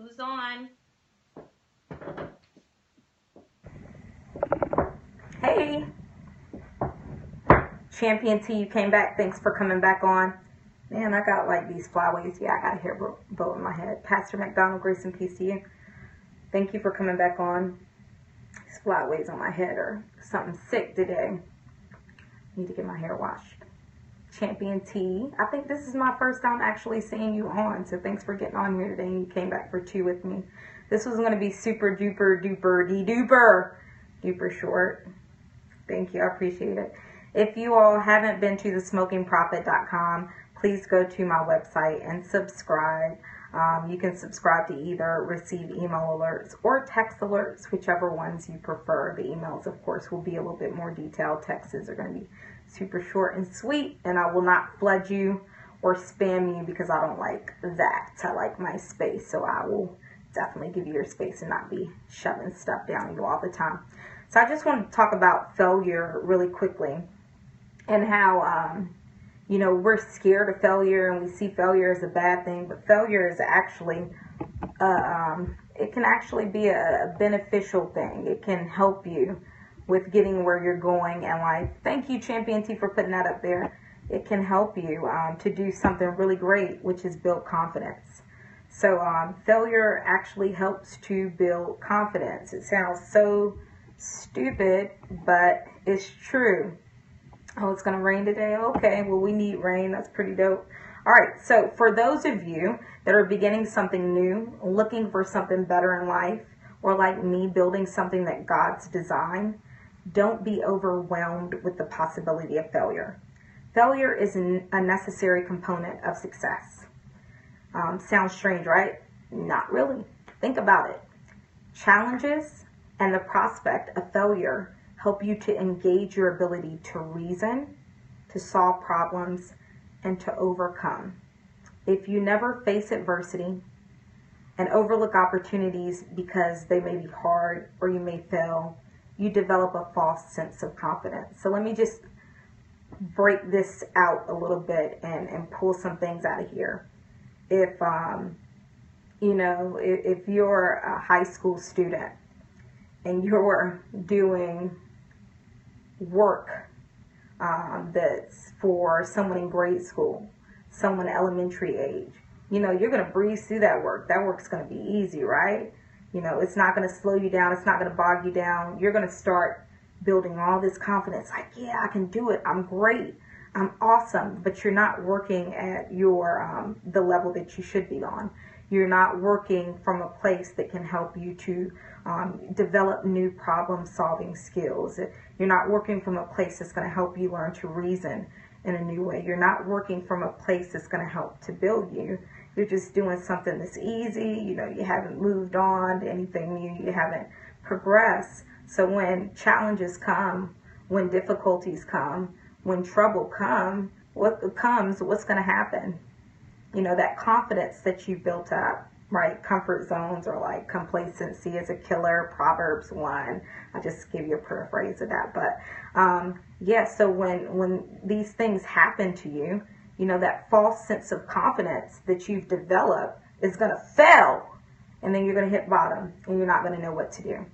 Who's on? Hey, Champion T, you came back. Thanks for coming back on. Man, I got like these flyways. Yeah, I got a hair bow in my head. Pastor McDonald, Grace and Peace to you. Thank you for coming back on. These flyways on my head or something sick today. Need to get my hair washed. Champion T. I think this is my first time actually seeing you on, so thanks for getting on here today and you came back for two with me. This was going to be super duper duper de duper duper short. Thank you, I appreciate it. If you all haven't been to thesmokingprophet.com, please go to my website and subscribe. Um, you can subscribe to either receive email alerts or text alerts, whichever ones you prefer. The emails, of course, will be a little bit more detailed. Texts are going to be super short and sweet, and I will not flood you or spam you because I don't like that. I like my space, so I will definitely give you your space and not be shoving stuff down you all the time. So I just want to talk about failure really quickly and how um, you know we're scared of failure and we see failure as a bad thing, but failure is actually uh, um, it can actually be a beneficial thing. It can help you with getting where you're going in life. Thank you, Champion T, for putting that up there. It can help you um, to do something really great, which is build confidence. So, um, failure actually helps to build confidence. It sounds so stupid, but it's true. Oh, it's going to rain today? Okay, well, we need rain. That's pretty dope. All right, so for those of you that are beginning something new, looking for something better in life, or like me, building something that God's designed, don't be overwhelmed with the possibility of failure. Failure is a necessary component of success. Um, sounds strange, right? Not really. Think about it. Challenges and the prospect of failure help you to engage your ability to reason, to solve problems, and to overcome. If you never face adversity and overlook opportunities because they may be hard or you may fail, you develop a false sense of confidence. So let me just break this out a little bit and, and pull some things out of here. If, um, you know, if, if you're a high school student and you're doing work um, that's for someone in grade school, someone elementary age, you know, you're going to breeze through that work. That work's going to be easy, right? You know, it's not going to slow you down. It's not going to bog you down. You're going to start building all this confidence like, yeah, I can do it. I'm great. I'm awesome. But you're not working at your, um, the level that you should be on. You're not working from a place that can help you to um, develop new problem solving skills. You're not working from a place that's going to help you learn to reason in a new way. You're not working from a place that's going to help to build you you're just doing something that's easy, you know, you haven't moved on to anything new, you haven't progressed. So when challenges come, when difficulties come, when trouble come, what comes, what's going to happen? You know, that confidence that you built up, right? Comfort zones or like complacency is a killer, Proverbs 1. I'll just give you a paraphrase of that. But um, yeah, so when, when these things happen to you, you know, that false sense of confidence that you've developed is going to fail. And then you're going to hit bottom and you're not going to know what to do.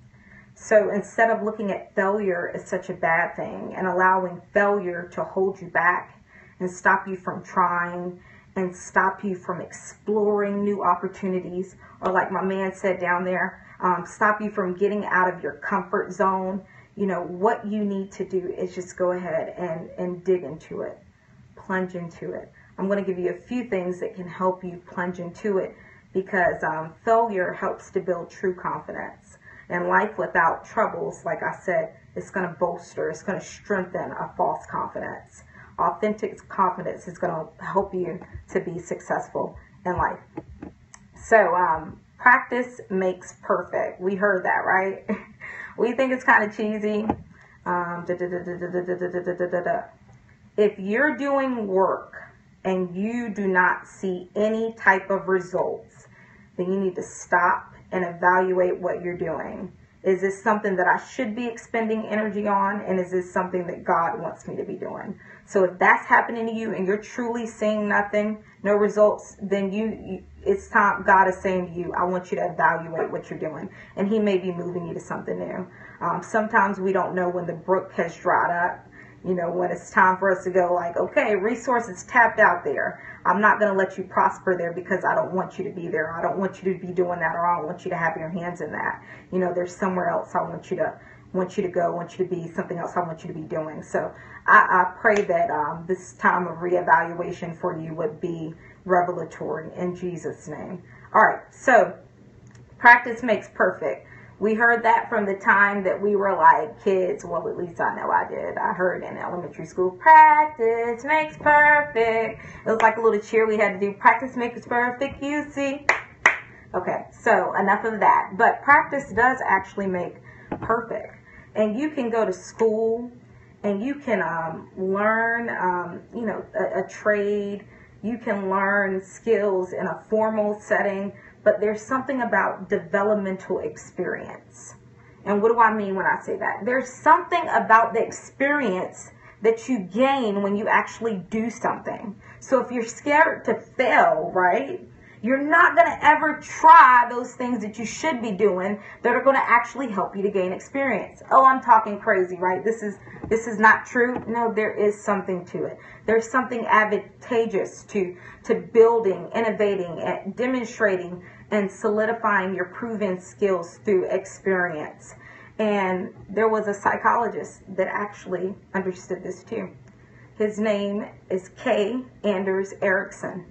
So instead of looking at failure as such a bad thing and allowing failure to hold you back and stop you from trying and stop you from exploring new opportunities, or like my man said down there, um, stop you from getting out of your comfort zone, you know, what you need to do is just go ahead and, and dig into it plunge into it. I'm going to give you a few things that can help you plunge into it because um, failure helps to build true confidence. And life without troubles, like I said, it's going to bolster, it's going to strengthen a false confidence. Authentic confidence is going to help you to be successful in life. So, um, practice makes perfect. We heard that, right? we think it's kind of cheesy. Um, if you're doing work and you do not see any type of results, then you need to stop and evaluate what you're doing. Is this something that I should be expending energy on? And is this something that God wants me to be doing? So if that's happening to you and you're truly seeing nothing, no results, then you, you it's time God is saying to you, I want you to evaluate what you're doing. And he may be moving you to something new. Um, sometimes we don't know when the brook has dried up you know, when it's time for us to go, like, okay, resources tapped out there. I'm not going to let you prosper there because I don't want you to be there. I don't want you to be doing that, or I don't want you to have your hands in that. You know, there's somewhere else I want you to want you to go, want you to be something else I want you to be doing. So I, I pray that um, this time of reevaluation for you would be revelatory in Jesus' name. All right, so practice makes perfect. We heard that from the time that we were like kids. Well, at least I know I did. I heard in elementary school, practice makes perfect. It was like a little cheer we had to do. Practice makes perfect, you see. Okay, so enough of that. But practice does actually make perfect. And you can go to school and you can um, learn, um, you know, a, a trade. You can learn skills in a formal setting but there's something about developmental experience. And what do I mean when I say that? There's something about the experience that you gain when you actually do something. So if you're scared to fail, right? You're not going to ever try those things that you should be doing that are going to actually help you to gain experience. Oh, I'm talking crazy, right? This is this is not true. No, there is something to it. There's something advantageous to to building, innovating, and demonstrating and solidifying your proven skills through experience. And there was a psychologist that actually understood this too. His name is K. Anders Ericsson.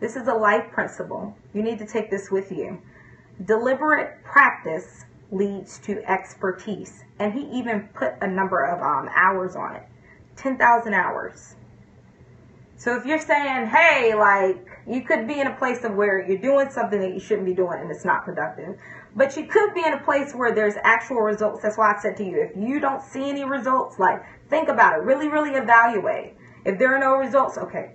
This is a life principle. You need to take this with you. Deliberate practice leads to expertise. And he even put a number of um, hours on it 10,000 hours. So if you're saying, hey, like, you could be in a place of where you're doing something that you shouldn't be doing and it's not productive, but you could be in a place where there's actual results. That's why I said to you, if you don't see any results, like, think about it. Really, really evaluate. If there are no results, okay,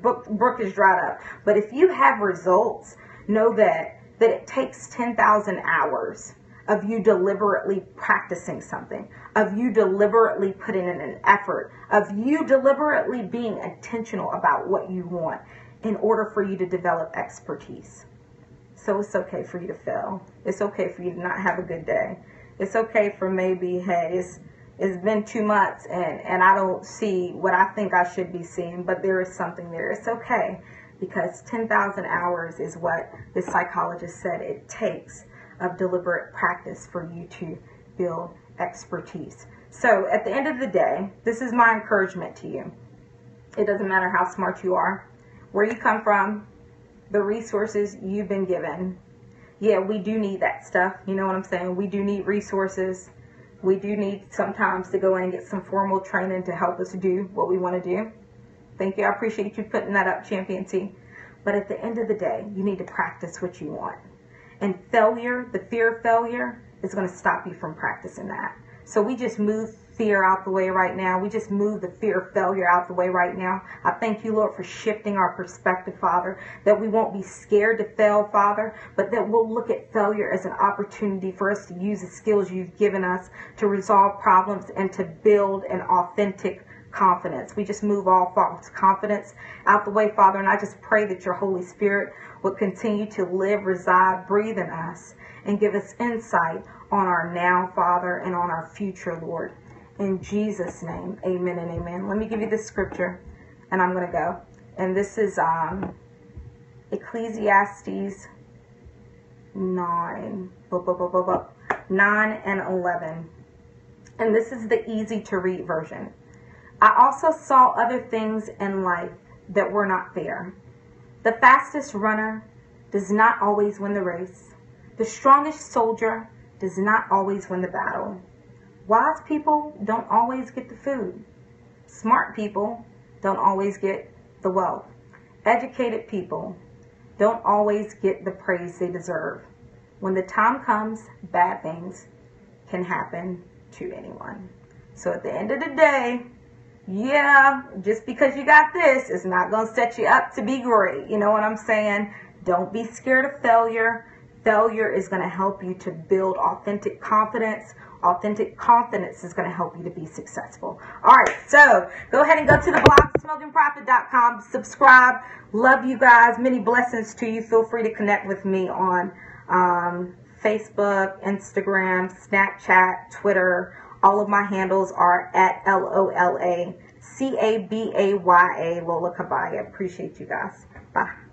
book, brook is dried up. But if you have results, know that that it takes 10,000 hours of you deliberately practicing something, of you deliberately putting in an effort, of you deliberately being intentional about what you want in order for you to develop expertise. So it's okay for you to fail. It's okay for you to not have a good day. It's okay for maybe, hey, it's it's been two months and, and I don't see what I think I should be seeing, but there is something there. It's okay because 10,000 hours is what the psychologist said it takes of deliberate practice for you to build expertise. So at the end of the day, this is my encouragement to you. It doesn't matter how smart you are, where you come from, the resources you've been given. Yeah, we do need that stuff. You know what I'm saying? We do need resources we do need sometimes to go in and get some formal training to help us do what we want to do. Thank you. I appreciate you putting that up, Champion T. But at the end of the day, you need to practice what you want. And failure, the fear of failure, is going to stop you from practicing that. So we just move fear out the way right now. We just move the fear of failure out the way right now. I thank you, Lord, for shifting our perspective, Father, that we won't be scared to fail, Father, but that we'll look at failure as an opportunity for us to use the skills you've given us to resolve problems and to build an authentic confidence. We just move all false confidence out the way, Father, and I just pray that your Holy Spirit would continue to live, reside, breathe in us, and give us insight on our now, Father, and on our future, Lord. In Jesus' name, amen and amen. Let me give you the scripture, and I'm going to go. And this is um, Ecclesiastes 9, 9 and 11. And this is the easy to read version. I also saw other things in life that were not fair. The fastest runner does not always win the race. The strongest soldier does not always win the battle. Wise people don't always get the food. Smart people don't always get the wealth. Educated people don't always get the praise they deserve. When the time comes, bad things can happen to anyone. So at the end of the day, yeah, just because you got this, it's not going to set you up to be great. You know what I'm saying? Don't be scared of failure Failure is going to help you to build authentic confidence. Authentic confidence is going to help you to be successful. All right, so go ahead and go to the blog, smokingprophet.com. Subscribe. Love you guys. Many blessings to you. Feel free to connect with me on um, Facebook, Instagram, Snapchat, Twitter. All of my handles are at L O L A C A B A Y A Lola Cabaya. Appreciate you guys. Bye.